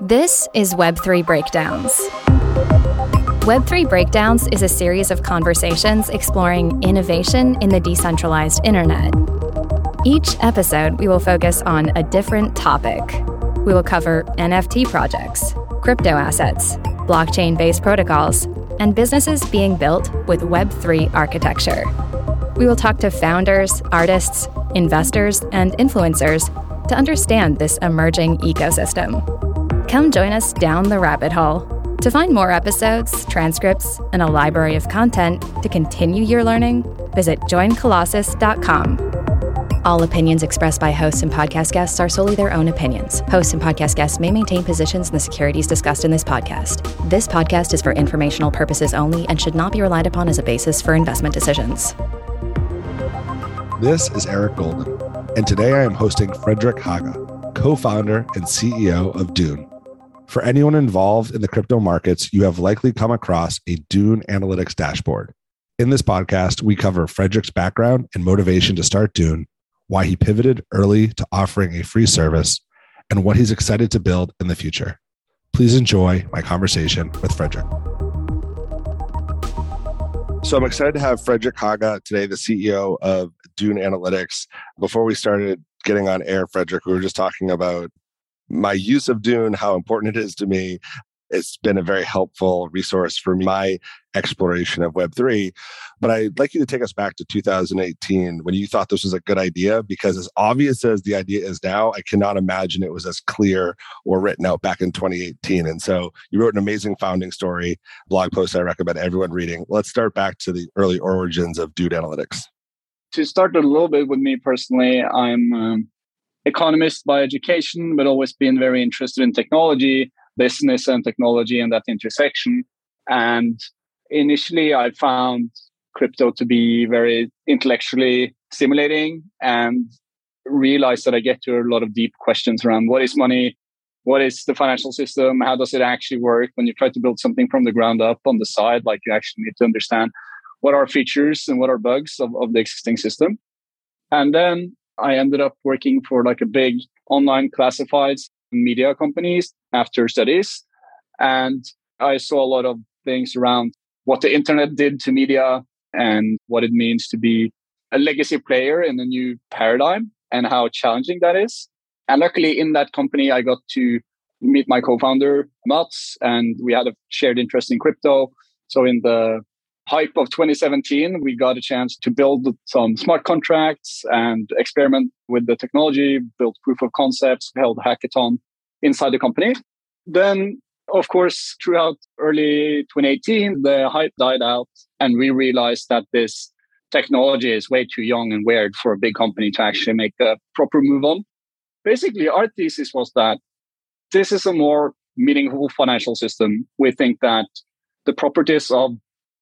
This is Web3 Breakdowns. Web3 Breakdowns is a series of conversations exploring innovation in the decentralized internet. Each episode, we will focus on a different topic. We will cover NFT projects, crypto assets, blockchain based protocols, and businesses being built with Web3 architecture. We will talk to founders, artists, investors, and influencers to understand this emerging ecosystem. Come join us down the rabbit hole. To find more episodes, transcripts, and a library of content to continue your learning, visit joincolossus.com. All opinions expressed by hosts and podcast guests are solely their own opinions. Hosts and podcast guests may maintain positions in the securities discussed in this podcast. This podcast is for informational purposes only and should not be relied upon as a basis for investment decisions. This is Eric Golden, and today I am hosting Fredrik Haga, co founder and CEO of Dune. For anyone involved in the crypto markets, you have likely come across a Dune Analytics dashboard. In this podcast, we cover Fredrik's background and motivation to start Dune, why he pivoted early to offering a free service, and what he's excited to build in the future. Please enjoy my conversation with Fredrik. So I'm excited to have Fredrik Haga today, the CEO of Dune Analytics. Before we started getting on air, Fredrik, we were just talking about my use of Dune, how important it is to me, it's been a very helpful resource for my exploration of Web3. But I'd like you to take us back to 2018 when you thought this was a good idea, because as obvious as the idea is now, I cannot imagine it was as clear or written out back in 2018. And so you wrote an amazing founding story blog post I recommend everyone reading. Let's start back to the early origins of Dune Analytics. To start a little bit with me personally, I'm um, economist by education, but always been very interested in technology business and technology and that intersection. And initially, I found crypto to be very intellectually stimulating and realized that I get to a lot of deep questions around what is money? What is the financial system? How does it actually work? When you try to build something from the ground up on the side, like you actually need to understand what are features and what are bugs of, of the existing system. And then I ended up working for like a big online classifieds media companies after studies. And I saw a lot of things around what the internet did to media and what it means to be a legacy player in a new paradigm and how challenging that is. And luckily, in that company, I got to meet my co-founder Mats, and we had a shared interest in crypto. So in the hype of 2017, we got a chance to build some smart contracts and experiment with the technology, build proof of concepts, held hackathon inside the company. Then, of course, throughout early 2018, the hype died out and we realized that this technology is way too young and weird for a big company to actually make a proper move on. Basically, our thesis was that this is a more meaningful financial system. We think that the properties of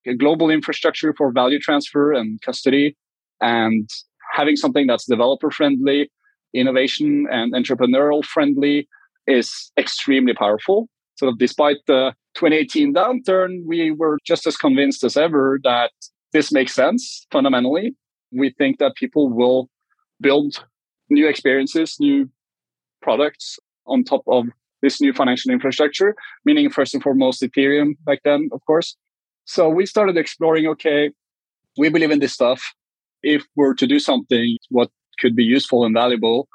a global infrastructure for value transfer and custody and having something that's developer friendly, innovation and entrepreneurial friendly is extremely powerful. So despite the 2018 downturn, we were just as convinced as ever that this makes sense fundamentally. We think that people will build new experiences, new products on top of this new financial infrastructure, meaning first and foremost Ethereum back then, of course. So we started exploring, okay, we believe in this stuff. If we're to do something, what could be useful and valuable?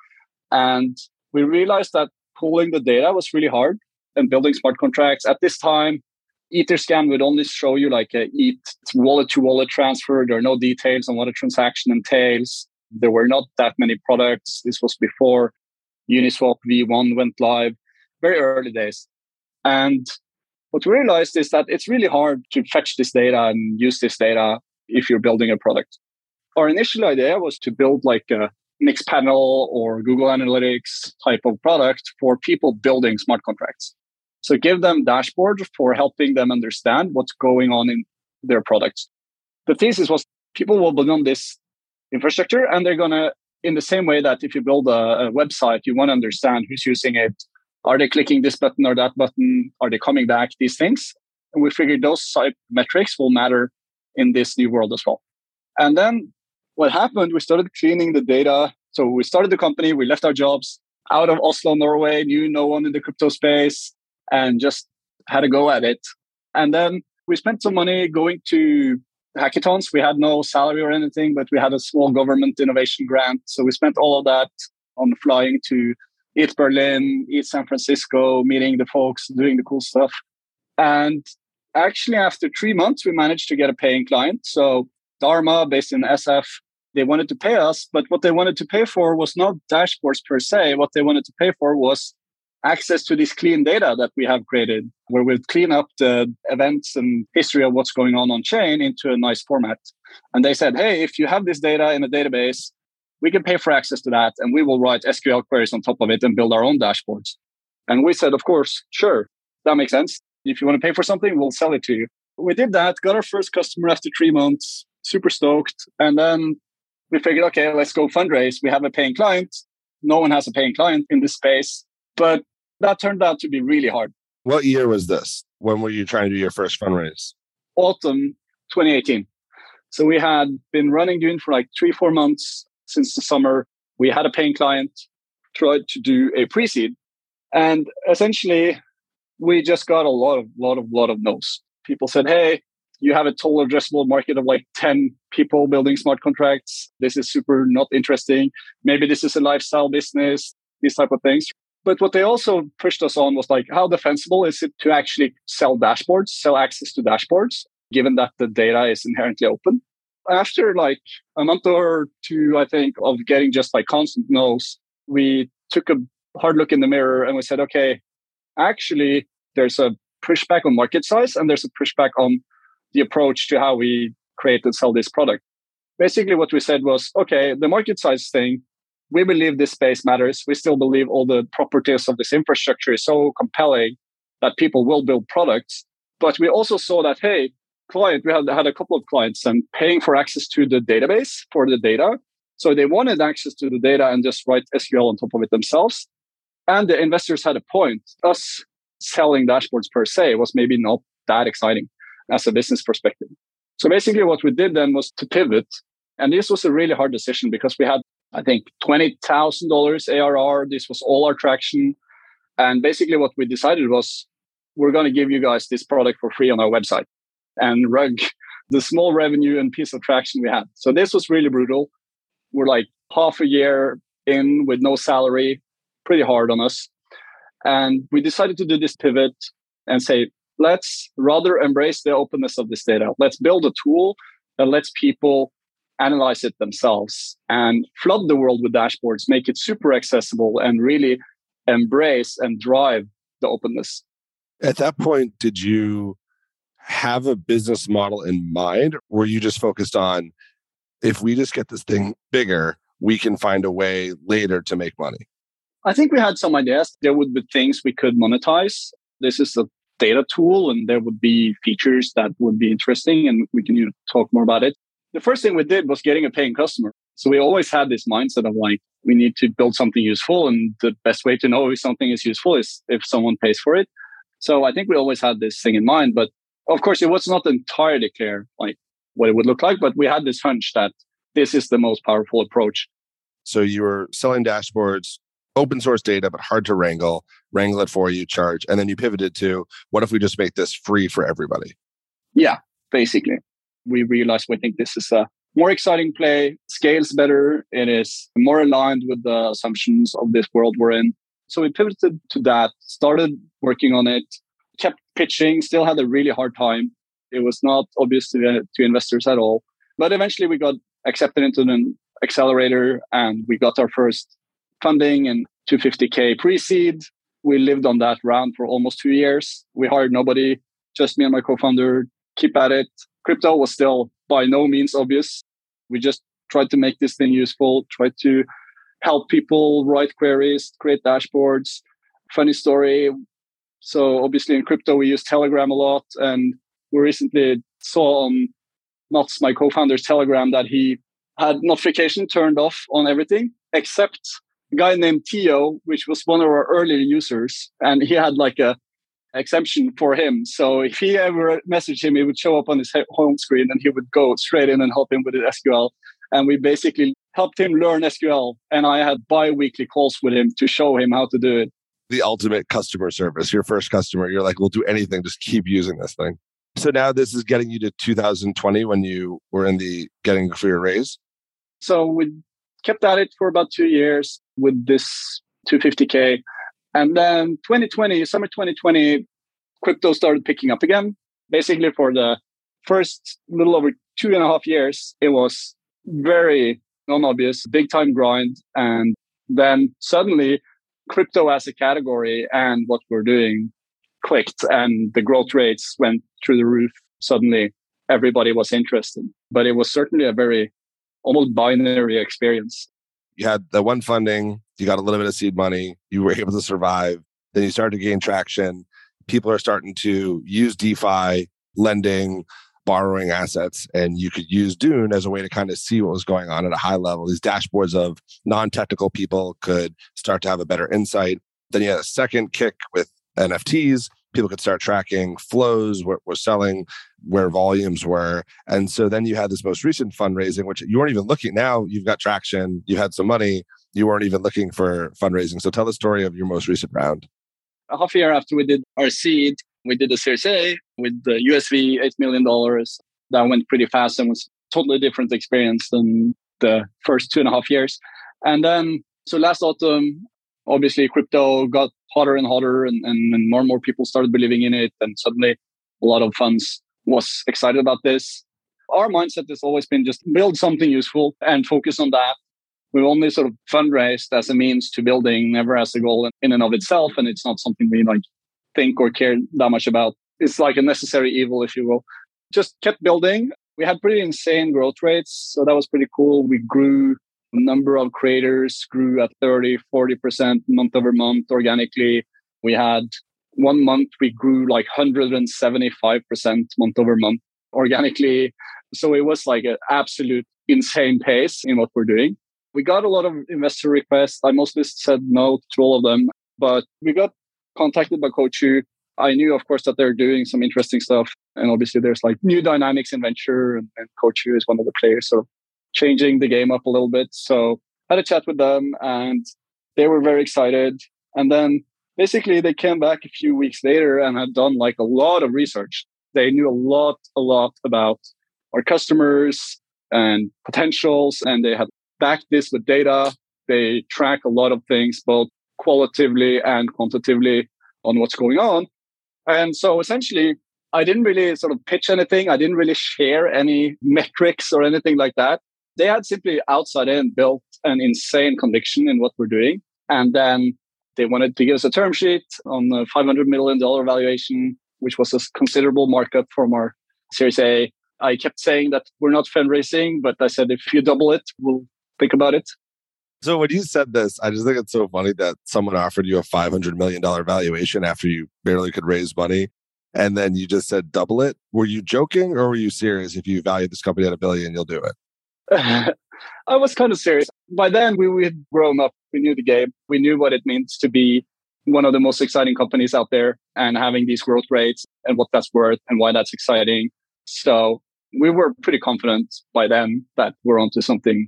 And we realized that pulling the data was really hard and building smart contracts. At this time, Etherscan would only show you like a ETH wallet to wallet transfer. There are no details on what a transaction entails. There were not that many products. This was before Uniswap V1 went live, very early days. And what we realized is that it's really hard to fetch this data and use this data if you're building a product. Our initial idea was to build like a Mixpanel or Google Analytics type of product for people building smart contracts. So give them dashboard for helping them understand what's going on in their products. The thesis was people will build on this infrastructure and they're going to, in the same way that if you build a, a website, you want to understand who's using it. Are they clicking this button or that button? Are they coming back? These things. And we figured those type metrics will matter in this new world as well. And then what happened, we started cleaning the data. So we started the company, we left our jobs, out of Oslo, Norway, knew no one in the crypto space, and just had a go at it. And then we spent some money going to hackathons. We had no salary or anything, but we had a small government innovation grant. So we spent all of that on flying to ETH Berlin, ETH San Francisco, meeting the folks, doing the cool stuff. And actually, after three months, we managed to get a paying client. So Dharma, based in SF, they wanted to pay us, but what they wanted to pay for was not dashboards per se. What they wanted to pay for was access to this clean data that we have created, where we'll clean up the events and history of what's going on on chain into a nice format. And they said, hey, if you have this data in a database, we can pay for access to that and we will write SQL queries on top of it and build our own dashboards. And we said, of course, sure, that makes sense. If you want to pay for something, we'll sell it to you. We did that, got our first customer after three months, super stoked. And then we figured, okay, let's go fundraise. We have a paying client. No one has a paying client in this space. But that turned out to be really hard. What year was this? When were you trying to do your first fundraise? Autumn 2018. So we had been running Dune for like three, four months since the summer. We had a paying client, tried to do a pre-seed. And essentially, we just got a lot of, lot of, lot of no's. People said, hey, you have a total addressable market of like 10 people building smart contracts. This is super not interesting. Maybe this is a lifestyle business, these type of things. But what they also pushed us on was like, how defensible is it to actually sell dashboards, sell access to dashboards, given that the data is inherently open? After like a month or two, I think, of getting just like constant no's, we took a hard look in the mirror and we said, okay, actually, there's a pushback on market size and there's a pushback on the approach to how we create and sell this product. Basically, what we said was, okay, the market size thing, we believe this space matters. We still believe all the properties of this infrastructure is so compelling that people will build products. But we also saw that, hey, client, we had, had a couple of clients and paying for access to the database for the data. So they wanted access to the data and just write SQL on top of it themselves. And the investors had a point. Us selling dashboards per se was maybe not that exciting as a business perspective. So basically what we did then was to pivot. And this was a really hard decision because we had I think $20,000 ARR. This was all our traction. And basically, what we decided was we're going to give you guys this product for free on our website and rug the small revenue and piece of traction we had. So this was really brutal. We're like half a year in with no salary, pretty hard on us. And we decided to do this pivot and say, let's rather embrace the openness of this data. Let's build a tool that lets people analyze it themselves and flood the world with dashboards, make it super accessible and really embrace and drive the openness. At that point, did you have a business model in mind? Or were you just focused on if we just get this thing bigger, we can find a way later to make money? I think we had some ideas. There would be things we could monetize. This is a data tool, and there would be features that would be interesting, and we can you know, talk more about it the first thing we did was getting a paying customer. So we always had this mindset of like, we need to build something useful. And the best way to know if something is useful is if someone pays for it. So I think we always had this thing in mind. But of course, it was not entirely clear like what it would look like. But we had this hunch that this is the most powerful approach. So you were selling dashboards, open source data, but hard to wrangle, wrangle it for you, charge. And then you pivoted to what if we just make this free for everybody? Yeah, basically we realized we think this is a more exciting play, scales better, it is more aligned with the assumptions of this world we're in. So we pivoted to that, started working on it, kept pitching, still had a really hard time. It was not obvious to, to investors at all. But eventually we got accepted into an accelerator and we got our first funding and 250K pre seed. We lived on that round for almost two years. We hired nobody, just me and my co founder, keep at it, crypto was still by no means obvious. We just tried to make this thing useful, tried to help people write queries, create dashboards. Funny story. So obviously in crypto, we use Telegram a lot. And we recently saw um, on Mats, my co-founder's Telegram, that he had notification turned off on everything except a guy named Tio, which was one of our earlier users. And he had like a exemption for him. So if he ever messaged him, it would show up on his home screen and he would go straight in and help him with the SQL. And we basically helped him learn SQL. And I had bi weekly calls with him to show him how to do it. The ultimate customer service. Your first customer, you're like, we'll do anything, just keep using this thing. So now this is getting you to 2020 when you were in the getting for your raise. So we kept at it for about two years with this 250K. And then 2020, summer 2020, crypto started picking up again. Basically, for the first little over two and a half years, it was very non-obvious, big time grind. And then suddenly crypto as a category and what we're doing clicked and the growth rates went through the roof. Suddenly everybody was interested, but it was certainly a very almost binary experience. You had the one funding, you got a little bit of seed money, you were able to survive. Then you started to gain traction. People are starting to use DeFi, lending, borrowing assets and you could use Dune as a way to kind of see what was going on at a high level. These dashboards of non-technical people could start to have a better insight. Then you had a second kick with NFTs. People could start tracking flows, what we're selling, where volumes were. And so then you had this most recent fundraising, which you weren't even looking. Now you've got traction, you had some money, you weren't even looking for fundraising. So tell the story of your most recent round. A half year after we did our seed, we did the Series A with the USV $8 million. That went pretty fast and was totally different experience than the first two and a half years. And then, so last autumn, obviously crypto got hotter and hotter and, and, and more and more people started believing in it. And suddenly a lot of funds was excited about this. Our mindset has always been just build something useful and focus on that. We've only sort of fundraised as a means to building, never as a goal in and of itself. And it's not something we like think or care that much about. It's like a necessary evil, if you will. Just kept building. We had pretty insane growth rates. So that was pretty cool. We grew number of creators grew at 30, 40% month over month organically. We had one month we grew like 175% month over month organically. So it was like an absolute insane pace in what we're doing. We got a lot of investor requests. I mostly said no to all of them, but we got contacted by Coatue. I knew, of course, that they're doing some interesting stuff. And obviously, there's like new dynamics in venture, and, and Coatue is one of the players sort of changing the game up a little bit. So I had a chat with them, and they were very excited. And then basically, they came back a few weeks later and had done like a lot of research. They knew a lot, a lot about our customers and potentials, and they had backed this with data. They track a lot of things, both qualitatively and quantitatively on what's going on. And so essentially, I didn't really sort of pitch anything. I didn't really share any metrics or anything like that. They had simply outside in built an insane conviction in what we're doing. And then they wanted to give us a term sheet on a $500 million valuation, which was a considerable markup from our Series A. I kept saying that we're not fundraising, but I said, if you double it, we'll think about it. So when you said this, I just think it's so funny that someone offered you a $500 million valuation after you barely could raise money. And then you just said double it. Were you joking or were you serious? If you value this company at a billion, you'll do it. I was kind of serious. By then, we, we had grown up. We knew the game. We knew what it means to be one of the most exciting companies out there and having these growth rates and what that's worth and why that's exciting. So we were pretty confident by then that we're onto something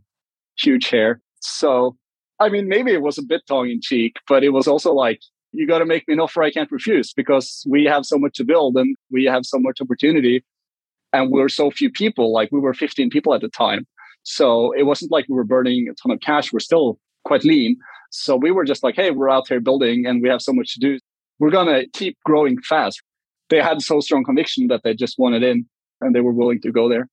huge here. So, I mean, maybe it was a bit tongue in cheek, but it was also like, you got to make me an offer I can't refuse because we have so much to build and we have so much opportunity. And we're so few people, like we were 15 people at the time. So it wasn't like we were burning a ton of cash. We're still quite lean. So we were just like, hey, we're out here building and we have so much to do. We're going to keep growing fast. They had so strong conviction that they just wanted in and they were willing to go there.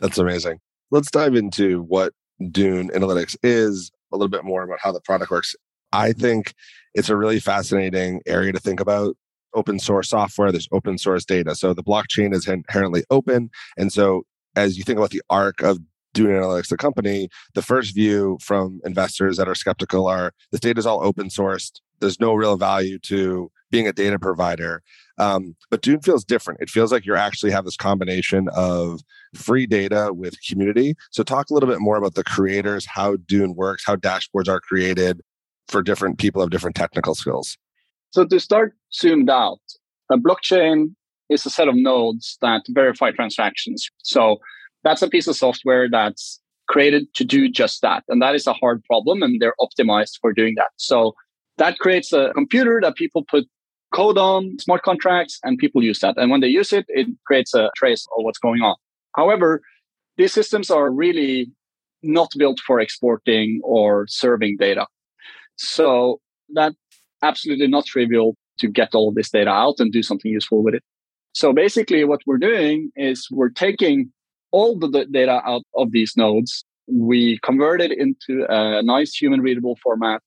That's amazing. Let's dive into what Dune Analytics is, a little bit more about how the product works. I think it's a really fascinating area to think about. Open source software, there's open source data. So the blockchain is inherently open. And so as you think about the arc of Dune Analytics, the company, the first view from investors that are skeptical are this data is all open sourced. There's no real value to being a data provider. Um, but Dune feels different. It feels like you actually have this combination of free data with community. So, talk a little bit more about the creators, how Dune works, how dashboards are created for different people of different technical skills. So, to start zoomed out, a blockchain is a set of nodes that verify transactions. So, that's a piece of software that's created to do just that. And that is a hard problem and they're optimized for doing that. So that creates a computer that people put code on, smart contracts, and people use that. And when they use it, it creates a trace of what's going on. However, these systems are really not built for exporting or serving data. So that's absolutely not trivial to get all this data out and do something useful with it. So basically what we're doing is we're taking all the data out of these nodes. We convert it into a nice human readable format.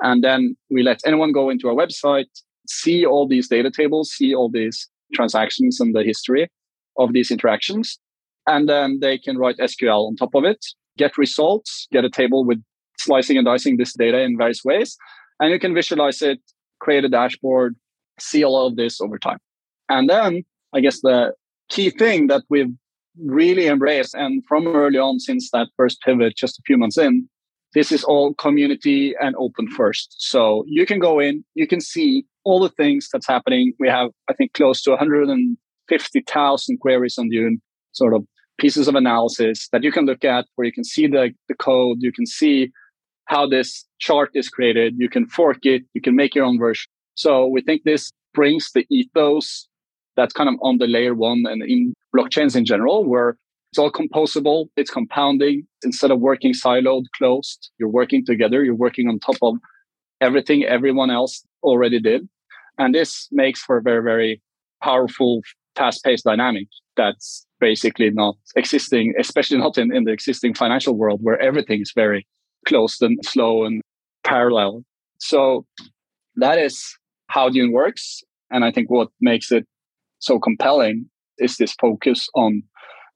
And then we let anyone go into our website, see all these data tables, see all these transactions and the history of these interactions. And then they can write SQL on top of it, get results, get a table with slicing and dicing this data in various ways. And you can visualize it, create a dashboard, see all of this over time. And then I guess the key thing that we've really embraced and from early on since that first pivot just a few months in, this is all community and open first. So you can go in, you can see all the things that's happening. We have, I think, close to 150,000 queries on Dune, sort of pieces of analysis that you can look at where you can see the, the code, you can see how this chart is created, you can fork it, you can make your own version. So we think this brings the ethos that's kind of on the layer one and in blockchains in general, where it's all composable, it's compounding. Instead of working siloed, closed, you're working together, you're working on top of everything everyone else already did. And this makes for a very, very powerful, fast paced dynamic that's basically not existing, especially not in, in the existing financial world where everything is very closed and slow and parallel. So that is how Dune works. And I think what makes it so compelling is this focus on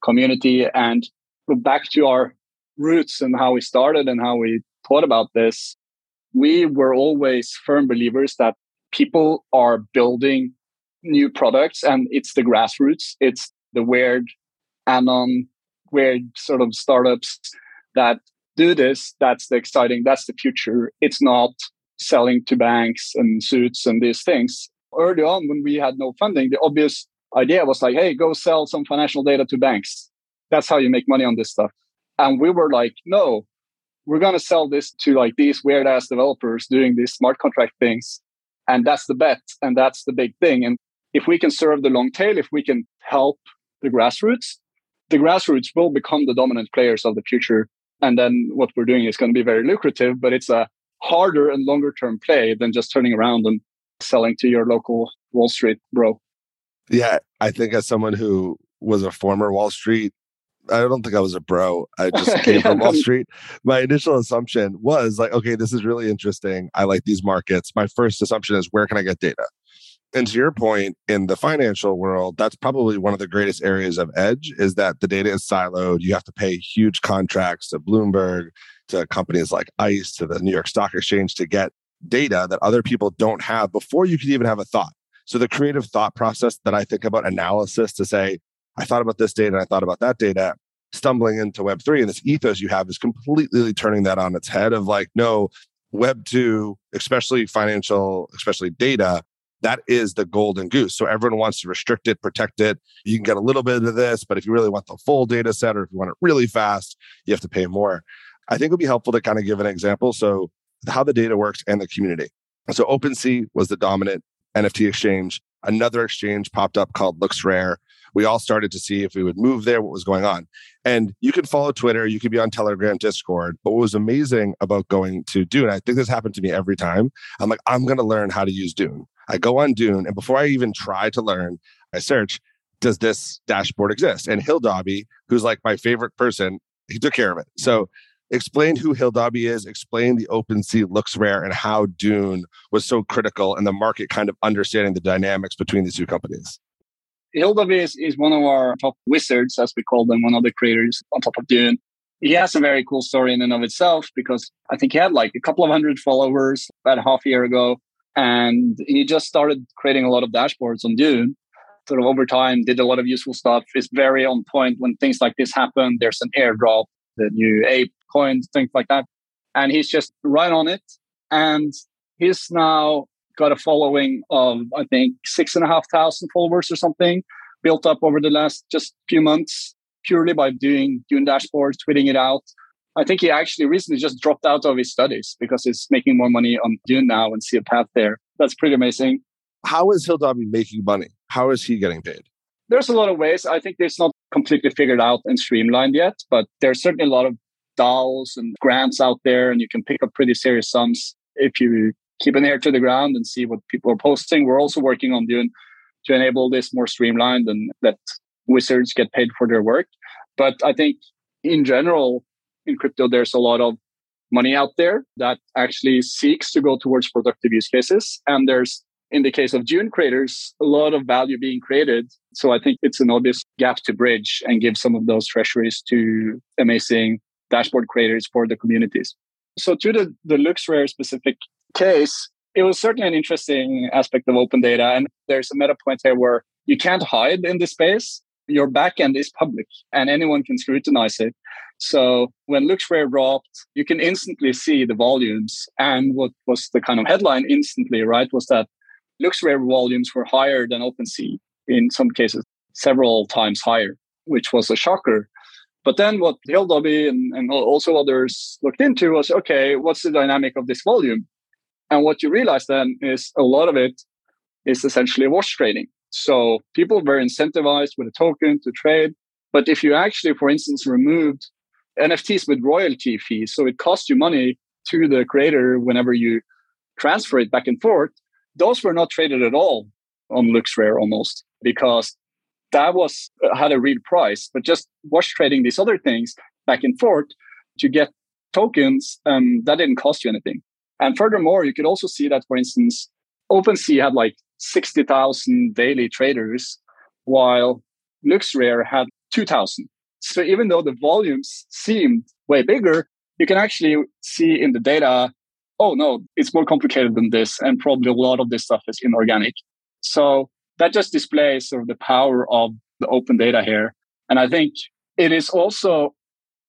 community and back to our roots and how we started and how we thought about this. We were always firm believers that people are building new products and it's the grassroots. It's the weird anon, weird sort of startups that do this. That's the exciting, that's the future. It's not selling to banks and suits and these things early on when we had no funding, the obvious idea was like, hey, go sell some financial data to banks. That's how you make money on this stuff. And we were like, no, we're going to sell this to like these weird ass developers doing these smart contract things. And that's the bet. And that's the big thing. And if we can serve the long tail, if we can help the grassroots, the grassroots will become the dominant players of the future. And then what we're doing is going to be very lucrative, but it's a harder and longer term play than just turning around and selling to your local Wall Street bro. Yeah, I think as someone who was a former Wall Street, I don't think I was a bro. I just came from Wall Street. My initial assumption was like, okay, this is really interesting. I like these markets. My first assumption is where can I get data? And to your point, in the financial world, that's probably one of the greatest areas of edge is that the data is siloed. You have to pay huge contracts to Bloomberg, to companies like ICE, to the New York Stock Exchange to get data that other people don't have before you could even have a thought. So the creative thought process that I think about analysis to say, I thought about this data and I thought about that data, stumbling into Web3 and this ethos you have is completely turning that on its head of like, no, Web2, especially financial, especially data, that is the golden goose. So everyone wants to restrict it, protect it. You can get a little bit of this, but if you really want the full data set or if you want it really fast, you have to pay more. I think it would be helpful to kind of give an example. So how the data works and the community. So OpenSea was the dominant NFT exchange. Another exchange popped up called LooksRare. We all started to see if we would move there, what was going on. And you could follow Twitter, you could be on Telegram, Discord. But what was amazing about going to Dune, I think this happened to me every time. I'm like, I'm going to learn how to use Dune. I go on Dune, and before I even try to learn, I search, does this dashboard exist? And Hildobby, who's like my favorite person, he took care of it. So explain who Hildobby is, explain the OpenSea looks rare, and how Dune was so critical and the market kind of understanding the dynamics between these two companies. Hildobby is, is one of our top wizards, as we call them, one of the creators on top of Dune. He has a very cool story in and of itself because I think he had like a couple of hundred followers about half a year ago. And he just started creating a lot of dashboards on Dune sort of over time did a lot of useful stuff is very on point when things like this happen there's an airdrop the new ape coins, things like that. And he's just right on it. And he's now got a following of, I think, six and a half thousand followers or something built up over the last just few months. purely by doing Dune dashboards, tweeting it out. I think he actually recently just dropped out of his studies because he's making more money on Dune now and see a path there. That's pretty amazing. How is Hildobby making money? How is he getting paid? There's a lot of ways. I think it's not completely figured out and streamlined yet, but there's certainly a lot of DAOs and grants out there, and you can pick up pretty serious sums if you keep an ear to the ground and see what people are posting. We're also working on Dune to enable this more streamlined and that wizards get paid for their work. But I think in general, in crypto, there's a lot of money out there that actually seeks to go towards productive use cases. And there's, in the case of Dune creators, a lot of value being created. So I think it's an obvious gap to bridge and give some of those treasuries to amazing dashboard creators for the communities. So to the, the LooksRare specific case, it was certainly an interesting aspect of open data. And there's a meta point here where you can't hide in this space. Your backend is public and anyone can scrutinize it. So when LooksRare dropped, you can instantly see the volumes. And what was the kind of headline instantly, right, was that LooksRare volumes were higher than OpenSea in some cases, several times higher, which was a shocker. But then what Hildobby and, and also others looked into was, okay, what's the dynamic of this volume? And what you realize then is a lot of it is essentially wash trading. So people were incentivized with a token to trade. But if you actually, for instance, removed NFTs with royalty fees, so it costs you money to the creator whenever you transfer it back and forth, those were not traded at all on LooksRare almost because that was had a real price. But just wash trading these other things back and forth to get tokens, um, that didn't cost you anything. And furthermore, you could also see that, for instance, OpenSea had like 60,000 daily traders, while LooksRare had 2,000. So even though the volumes seemed way bigger, you can actually see in the data, oh no, it's more complicated than this. And probably a lot of this stuff is inorganic. So that just displays sort of the power of the open data here. And I think it is also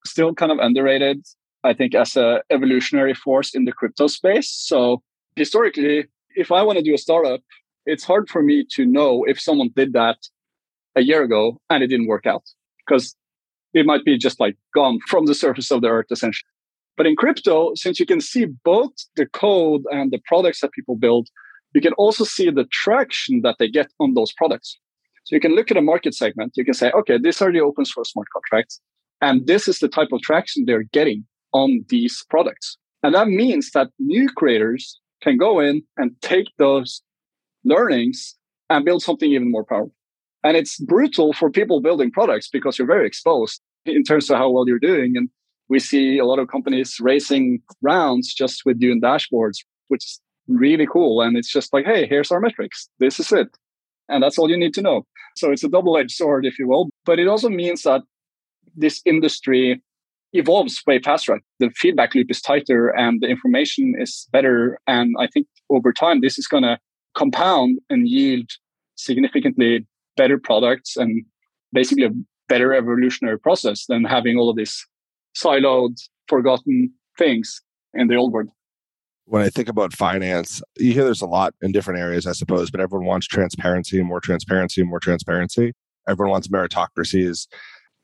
still kind of underrated I think, as a evolutionary force in the crypto space. So historically, if I want to do a startup, it's hard for me to know if someone did that a year ago and it didn't work out because it might be just like gone from the surface of the earth essentially. But in crypto, since you can see both the code and the products that people build, you can also see the traction that they get on those products. So you can look at a market segment. You can say, okay, these are the open source smart contracts. And this is the type of traction they're getting on these products. And that means that new creators can go in and take those learnings and build something even more powerful. And it's brutal for people building products because you're very exposed in terms of how well you're doing. And we see a lot of companies racing rounds just with doing dashboards, which is really cool. And it's just like, hey, here's our metrics. This is it. And that's all you need to know. So it's a double edged sword, if you will. But it also means that this industry evolves way faster. The feedback loop is tighter and the information is better. And I think over time, this is going to compound and yield significantly better products and basically a better evolutionary process than having all of these siloed, forgotten things in the old world. When I think about finance, you hear there's a lot in different areas, I suppose, but everyone wants transparency, more transparency, more transparency. Everyone wants meritocracies.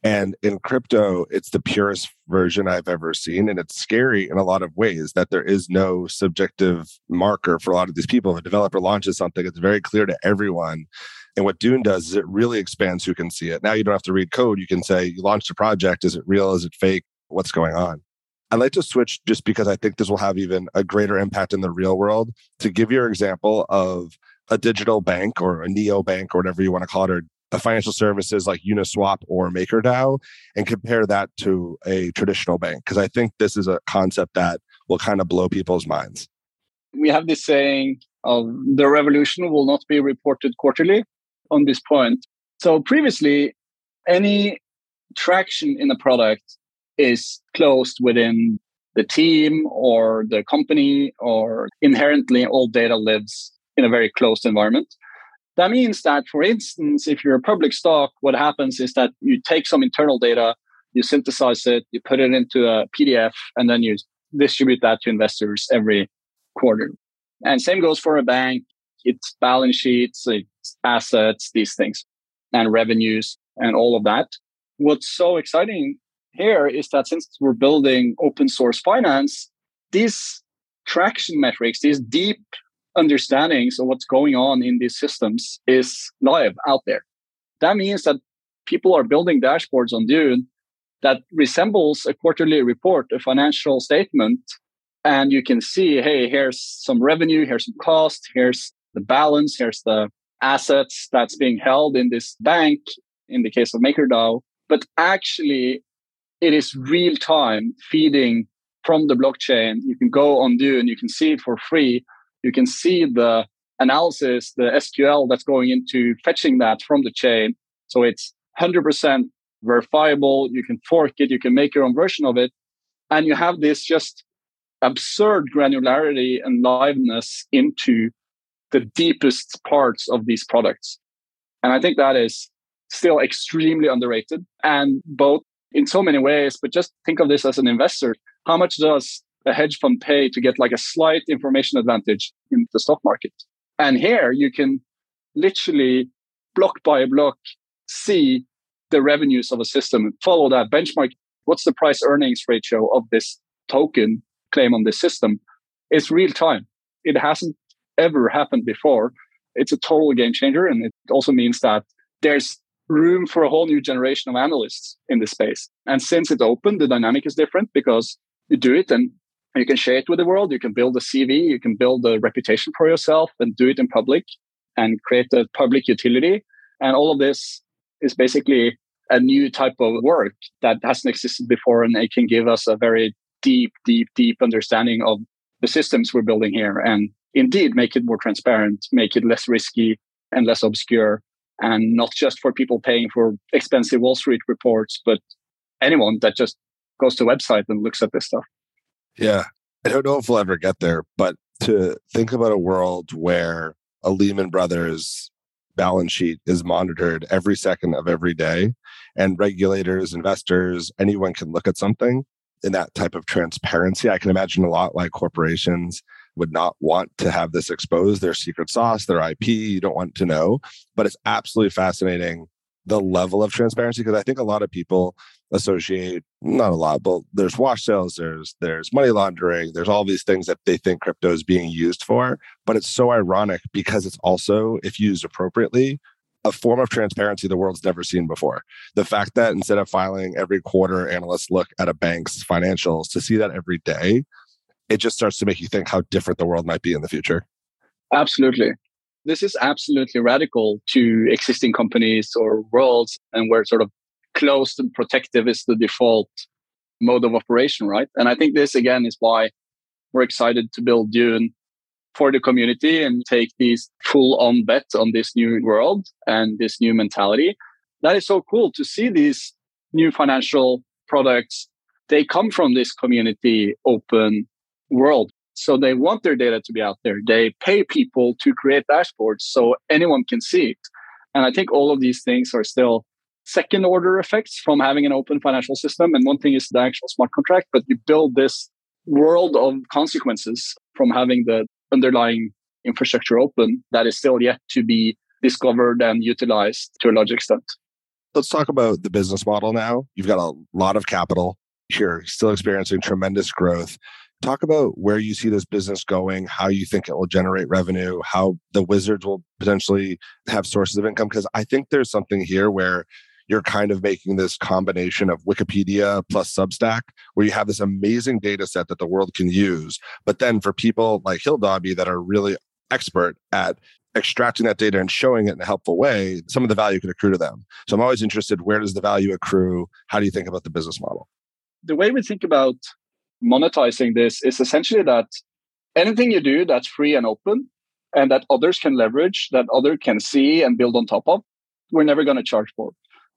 And in crypto, it's the purest version I've ever seen. And it's scary in a lot of ways that there is no subjective marker for a lot of these people. If a developer launches something, it's very clear to everyone. And what Dune does is it really expands who can see it. Now you don't have to read code. You can say, you launched a project. Is it real? Is it fake? What's going on? I'd like to switch just because I think this will have even a greater impact in the real world. To give your example of a digital bank or a neo bank or whatever you want to call it, or financial services like Uniswap or MakerDAO and compare that to a traditional bank? Because I think this is a concept that will kind of blow people's minds. We have this saying of the revolution will not be reported quarterly on this point. So previously, any traction in a product is closed within the team or the company, or inherently all data lives in a very closed environment. That means that, for instance, if you're a public stock, what happens is that you take some internal data, you synthesize it, you put it into a PDF, and then you distribute that to investors every quarter. And same goes for a bank. It's balance sheets, it's assets, these things, and revenues, and all of that. what's so exciting here is that since we're building open source finance, these traction metrics, these deep understandings of what's going on in these systems is live out there. That means that people are building dashboards on Dune that resembles a quarterly report, a financial statement. And you can see, hey, here's some revenue, here's some cost, here's the balance, here's the assets that's being held in this bank in the case of MakerDAO. But actually, it is real time feeding from the blockchain. You can go on Dune, you can see it for free. You can see the analysis, the SQL that's going into fetching that from the chain. So it's 100% verifiable. You can fork it, you can make your own version of it. And you have this just absurd granularity and liveness into the deepest parts of these products. And I think that is still extremely underrated and both in so many ways. But just think of this as an investor. How much does a hedge fund pay to get like a slight information advantage in the stock market? And here you can literally block by block see the revenues of a system and follow that benchmark. What's the price earnings ratio of this token claim on this system? It's real time. It hasn't ever happened before. It's a total game changer. And it also means that there's room for a whole new generation of analysts in this space. And since it's open, the dynamic is different because you do it and you can share it with the world. You can build a CV, you can build a reputation for yourself and do it in public and create a public utility. And all of this is basically a new type of work that hasn't existed before. And it can give us a very deep, deep, deep understanding of the systems we're building here and indeed make it more transparent, make it less risky and less obscure and not just for people paying for expensive Wall Street reports, but anyone that just goes to the website and looks at this stuff. Yeah. I don't know if we'll ever get there, but to think about a world where a Lehman Brothers balance sheet is monitored every second of every day and regulators, investors, anyone can look at something in that type of transparency. I can imagine a lot like corporations would not want to have this exposed, their secret sauce, their IP. You don't want to know. But it's absolutely fascinating the level of transparency because I think a lot of people associate not a lot, but there's wash sales, there's there's money laundering, there's all these things that they think crypto is being used for. But it's so ironic because it's also, if used appropriately, a form of transparency the world's never seen before. The fact that instead of filing every quarter, analysts look at a bank's financials to see that every day it just starts to make you think how different the world might be in the future. Absolutely. This is absolutely radical to existing companies or worlds and where sort of closed and protective is the default mode of operation, right? And I think this again is why we're excited to build Dune for the community and take these full on bet on this new world and this new mentality. That is so cool to see these new financial products. They come from this community open world. So they want their data to be out there. They pay people to create dashboards so anyone can see it. And I think all of these things are still second order effects from having an open financial system. And one thing is the actual smart contract, but you build this world of consequences from having the underlying infrastructure open that is still yet to be discovered and utilized to a large extent. Let's talk about the business model now. You've got a lot of capital. You're still experiencing tremendous growth. Talk about where you see this business going, how you think it will generate revenue, how the wizards will potentially have sources of income. Because I think there's something here where you're kind of making this combination of Wikipedia plus Substack, where you have this amazing data set that the world can use. But then for people like Hildobby that are really expert at extracting that data and showing it in a helpful way, some of the value could accrue to them. So I'm always interested where does the value accrue? How do you think about the business model? The way we think about monetizing this is essentially that anything you do that's free and open and that others can leverage, that other can see and build on top of, we're never going to charge for.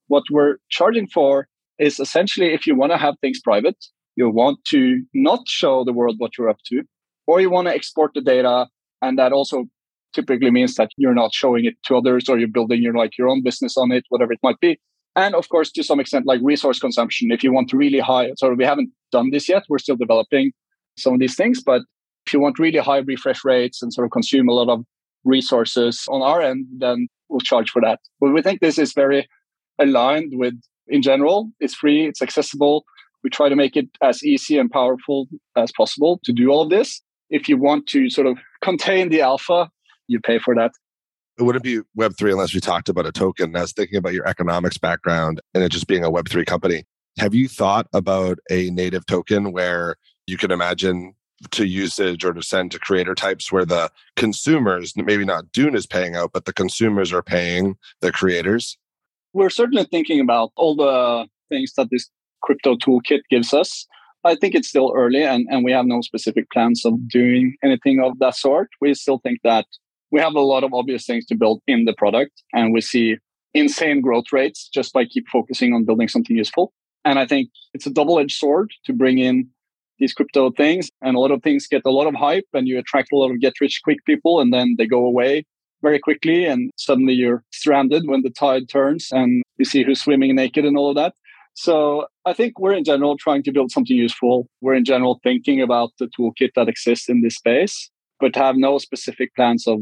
What we're charging for is essentially if you want to have things private, you want to not show the world what you're up to, or you want to export the data, and that also typically means that you're not showing it to others or you're building your like your own business on it, whatever it might be and of course to some extent like resource consumption if you want really high so we haven't done this yet we're still developing some of these things but if you want really high refresh rates and sort of consume a lot of resources on our end then we'll charge for that but we think this is very aligned with in general. It's free, it's accessible. We try to make it as easy and powerful as possible to do all of this. If you want to sort of contain the alpha, you pay for that. It wouldn't be Web3 unless we talked about a token. I was thinking about your economics background and it just being a Web3 company. Have you thought about a native token where you could imagine to usage or to send to creator types where the consumers, maybe not Dune is paying out, but the consumers are paying the creators? We're certainly thinking about all the things that this crypto toolkit gives us. I think it's still early and, and we have no specific plans of doing anything of that sort. We still think that we have a lot of obvious things to build in the product and we see insane growth rates just by keep focusing on building something useful. And I think it's a double edged sword to bring in these crypto things and a lot of things get a lot of hype and you attract a lot of get rich quick people and then they go away very quickly and suddenly you're stranded when the tide turns and you see who's swimming naked and all of that. So I think we're in general trying to build something useful. We're in general thinking about the toolkit that exists in this space, but have no specific plans of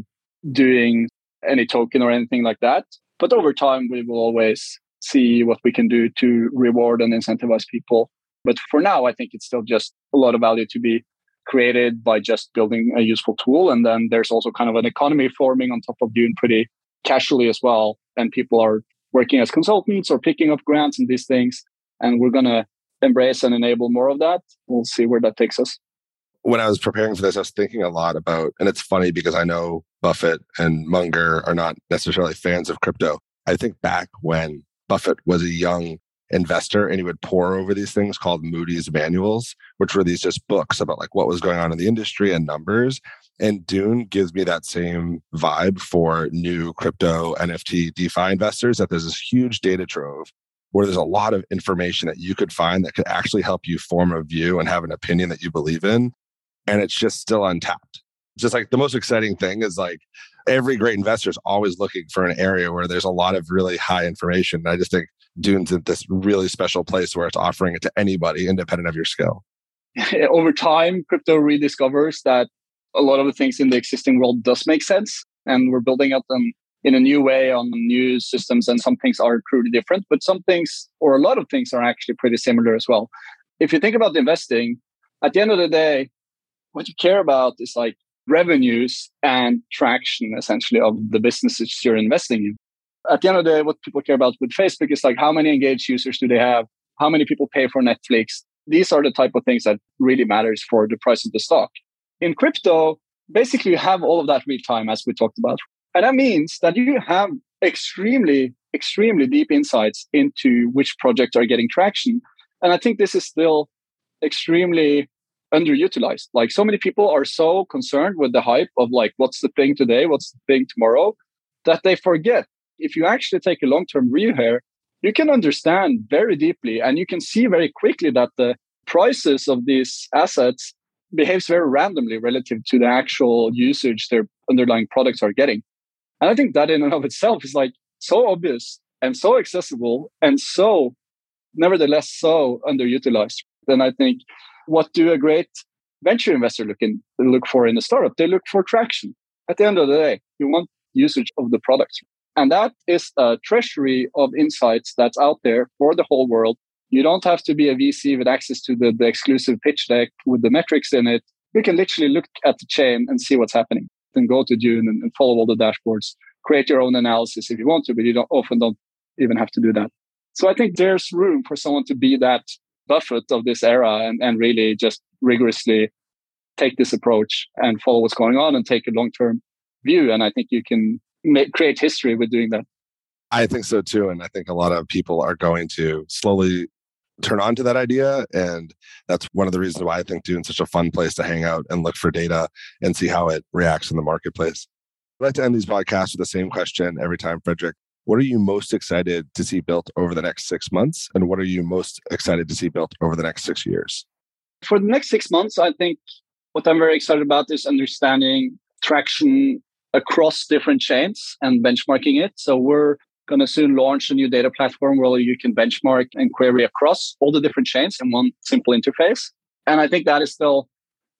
doing any token or anything like that. But over time, we will always see what we can do to reward and incentivize people. But for now, I think it's still just a lot of value to be created by just building a useful tool. And then there's also kind of an economy forming on top of Dune pretty casually as well. And people are working as consultants or picking up grants and these things. And we're going to embrace and enable more of that. We'll see where that takes us. When I was preparing for this, I was thinking a lot about, and it's funny because I know Buffett and Munger are not necessarily fans of crypto. I think back when Buffett was a young investor and he would pore over these things called Moody's manuals, which were these just books about like what was going on in the industry and numbers. And Dune gives me that same vibe for new crypto NFT DeFi investors that there's this huge data trove where there's a lot of information that you could find that could actually help you form a view and have an opinion that you believe in. And it's just still untapped. Just like the most exciting thing is like every great investor is always looking for an area where there's a lot of really high information. And I just think Dune's in this really special place where it's offering it to anybody independent of your skill. Over time, crypto rediscovers that a lot of the things in the existing world does make sense. And we're building up them in a new way on new systems. And some things are truly different, but some things, or a lot of things, are actually pretty similar as well. If you think about investing, at the end of the day, what you care about is like revenues and traction essentially of the businesses you're investing in. At the end of the day, what people care about with Facebook is like how many engaged users do they have? How many people pay for Netflix? These are the type of things that really matters for the price of the stock. In crypto, basically you have all of that real time as we talked about. And that means that you have extremely, extremely deep insights into which projects are getting traction. And I think this is still extremely underutilized. Like so many people are so concerned with the hype of like what's the thing today, what's the thing tomorrow, that they forget. If you actually take a long-term view here, you can understand very deeply and you can see very quickly that the prices of these assets behaves very randomly relative to the actual usage their underlying products are getting. And I think that in and of itself is like so obvious and so accessible and so nevertheless so underutilized. Then I think what do a great venture investor look in look for in a startup? They look for traction. At the end of the day, you want usage of the product. And that is a treasury of insights that's out there for the whole world. You don't have to be a VC with access to the, the exclusive pitch deck with the metrics in it. You can literally look at the chain and see what's happening. Then go to Dune and, and follow all the dashboards. Create your own analysis if you want to, but you don't often don't even have to do that. So I think there's room for someone to be that Buffett of this era and, and really just rigorously take this approach and follow what's going on and take a long term view. And I think you can make, create history with doing that. I think so too. And I think a lot of people are going to slowly turn on to that idea. And that's one of the reasons why I think Dune's such a fun place to hang out and look for data and see how it reacts in the marketplace. I'd like to end these podcasts with the same question every time, Fredrik. What are you most excited to see built over the next six months? And what are you most excited to see built over the next six years? For the next six months, I think what I'm very excited about is understanding traction across different chains and benchmarking it. So we're going to soon launch a new data platform where you can benchmark and query across all the different chains in one simple interface. And I think that is still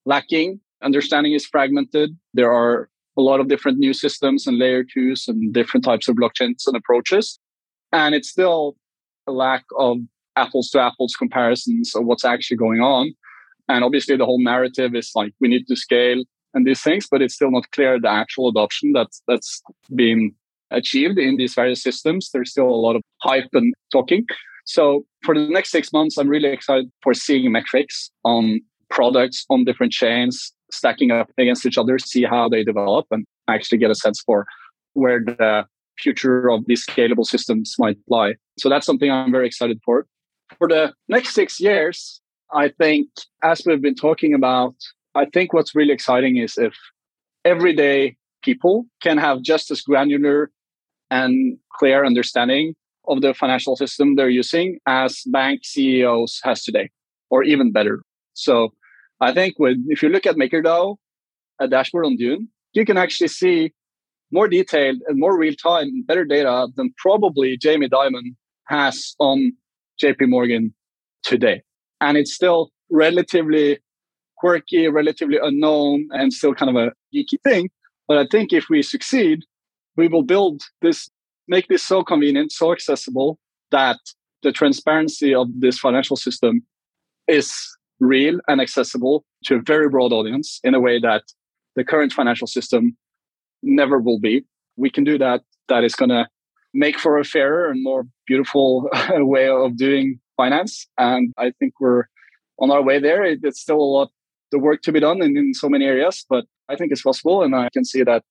lacking. Understanding is fragmented. There are a lot of different new systems and layer twos and different types of blockchains and approaches. And it's still a lack of apples to apples comparisons of what's actually going on. And obviously, the whole narrative is like we need to scale and these things, but it's still not clear the actual adoption that's that's being achieved in these various systems. There's still a lot of hype and talking. So for the next six months, I'm really excited for seeing metrics on products on different chains stacking up against each other, see how they develop, and actually get a sense for where the future of these scalable systems might lie. So that's something I'm very excited for. For the next six years, I think, as we've been talking about, I think what's really exciting is if everyday people can have just as granular and clear understanding of the financial system they're using as bank CEOs has today, or even better. So I think when if you look at MakerDAO, a dashboard on Dune, you can actually see more detailed and more real time, better data than probably Jamie Dimon has on JP Morgan today. And it's still relatively quirky, relatively unknown, and still kind of a geeky thing. But I think if we succeed, we will build this, make this so convenient, so accessible that the transparency of this financial system is real and accessible to a very broad audience in a way that the current financial system never will be. We can do that. That is going to make for a fairer and more beautiful way of doing finance. And I think we're on our way there. It's still a lot the work to be done in, in so many areas, but I think it's possible and I can see that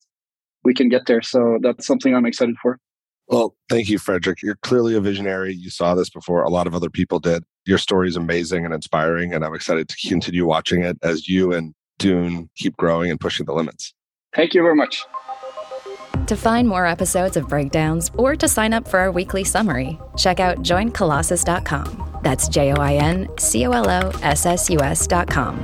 we can get there. So that's something I'm excited for. Well, thank you, Fredrik. You're clearly a visionary. You saw this before a lot of other people did. Your story is amazing and inspiring, and I'm excited to continue watching it as you and Dune keep growing and pushing the limits. Thank you very much. To find more episodes of Breakdowns or to sign up for our weekly summary, check out joincolossus.com. That's J O I N C O L O S S U S.com.